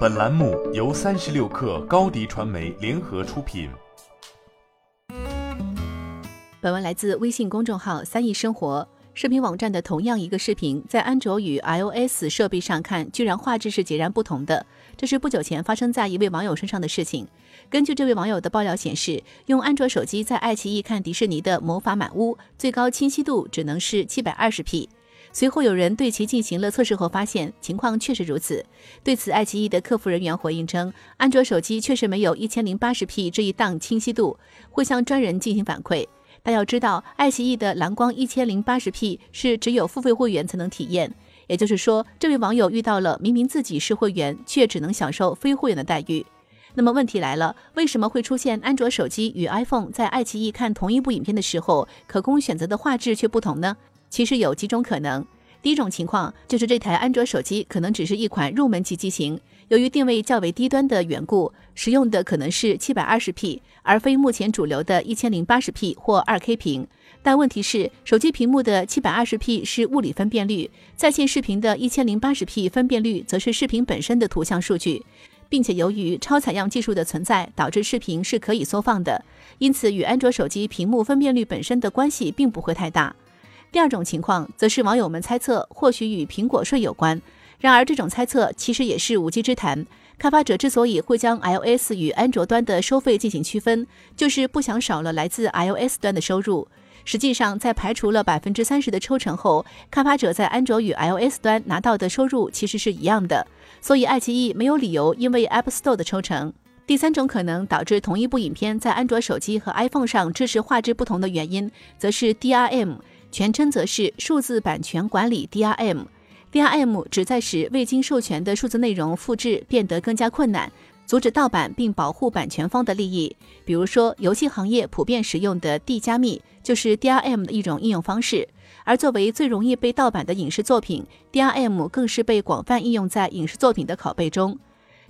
本栏目由三十六氪高低传媒联合出品。本文来自微信公众号“三亿生活”。视频网站的同样一个视频，在安卓与 iOS 设备上看，居然画质是截然不同的。这是不久前发生在一位网友身上的事情。根据这位网友的爆料显示，用安卓手机在爱奇艺看迪士尼的《魔法满屋》，最高清晰度只能是七百二十 P。随后有人对其进行了测试后，发现情况确实如此。对此，爱奇艺的客服人员回应称，安卓手机确实没有一千零八十 P 这一档清晰度，会向专人进行反馈。但要知道，爱奇艺的蓝光一千零八十 P 是只有付费会员才能体验。也就是说，这位网友遇到了明明自己是会员，却只能享受非会员的待遇。那么问题来了，为什么会出现安卓手机与 iPhone 在爱奇艺看同一部影片的时候，可供选择的画质却不同呢？其实有几种可能。第一种情况就是这台安卓手机可能只是一款入门级机型，由于定位较为低端的缘故，使用的可能是七百二十 P，而非目前主流的一千零八十 P 或二 K 屏。但问题是，手机屏幕的七百二十 P 是物理分辨率，在线视频的一千零八十 P 分辨率则是视频本身的图像数据，并且由于超采样技术的存在，导致视频是可以缩放的，因此与安卓手机屏幕分辨率本身的关系并不会太大。第二种情况，则是网友们猜测，或许与苹果税有关。然而，这种猜测其实也是无稽之谈。开发者之所以会将 iOS 与安卓端的收费进行区分，就是不想少了来自 iOS 端的收入。实际上，在排除了百分之三十的抽成后，开发者在安卓与 iOS 端拿到的收入其实是一样的。所以，爱奇艺没有理由因为 App Store 的抽成。第三种可能导致同一部影片在安卓手机和 iPhone 上支持画质不同的原因，则是 DRM。全称则是数字版权管理 DRM。DRM 旨在使未经授权的数字内容复制变得更加困难，阻止盗版并保护版权方的利益。比如说，游戏行业普遍使用的 D 加密就是 DRM 的一种应用方式。而作为最容易被盗版的影视作品，DRM 更是被广泛应用在影视作品的拷贝中。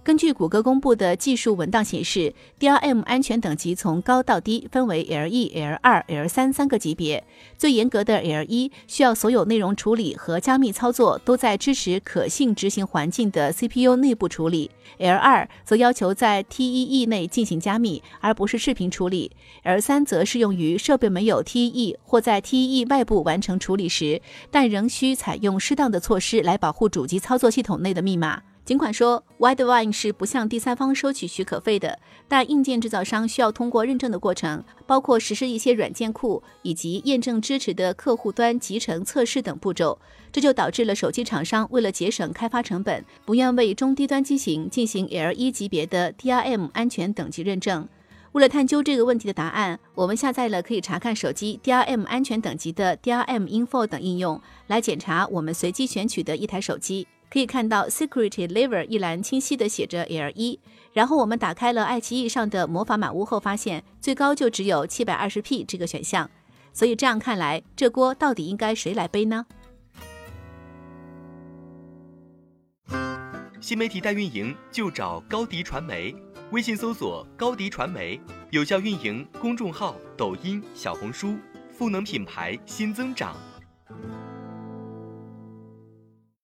根据谷歌公布的技术文档显示，DRM 安全等级从高到低分为 L1、L2、L3 三个级别。最严格的 L1 需要所有内容处理和加密操作都在支持可信执行环境的 CPU 内部处理；L2 则要求在 TEE 内进行加密，而不是视频处理；L3 则适用于设备没有 TEE 或在 TEE 外部完成处理时，但仍需采用适当的措施来保护主机操作系统内的密码。尽管说 Widevine 是不向第三方收取许可费的，但硬件制造商需要通过认证的过程，包括实施一些软件库以及验证支持的客户端集成测试等步骤。这就导致了手机厂商为了节省开发成本，不愿为中低端机型进行 L 一级别的 DRM 安全等级认证。为了探究这个问题的答案，我们下载了可以查看手机 DRM 安全等级的 DRM Info 等应用，来检查我们随机选取的一台手机。可以看到 Security Level 一栏清晰的写着 L 一，然后我们打开了爱奇艺上的魔法满屋后，发现最高就只有七百二十 P 这个选项。所以这样看来，这锅到底应该谁来背呢？新媒体代运营就找高迪传媒，微信搜索高迪传媒，有效运营公众号、抖音、小红书，赋能品牌新增长。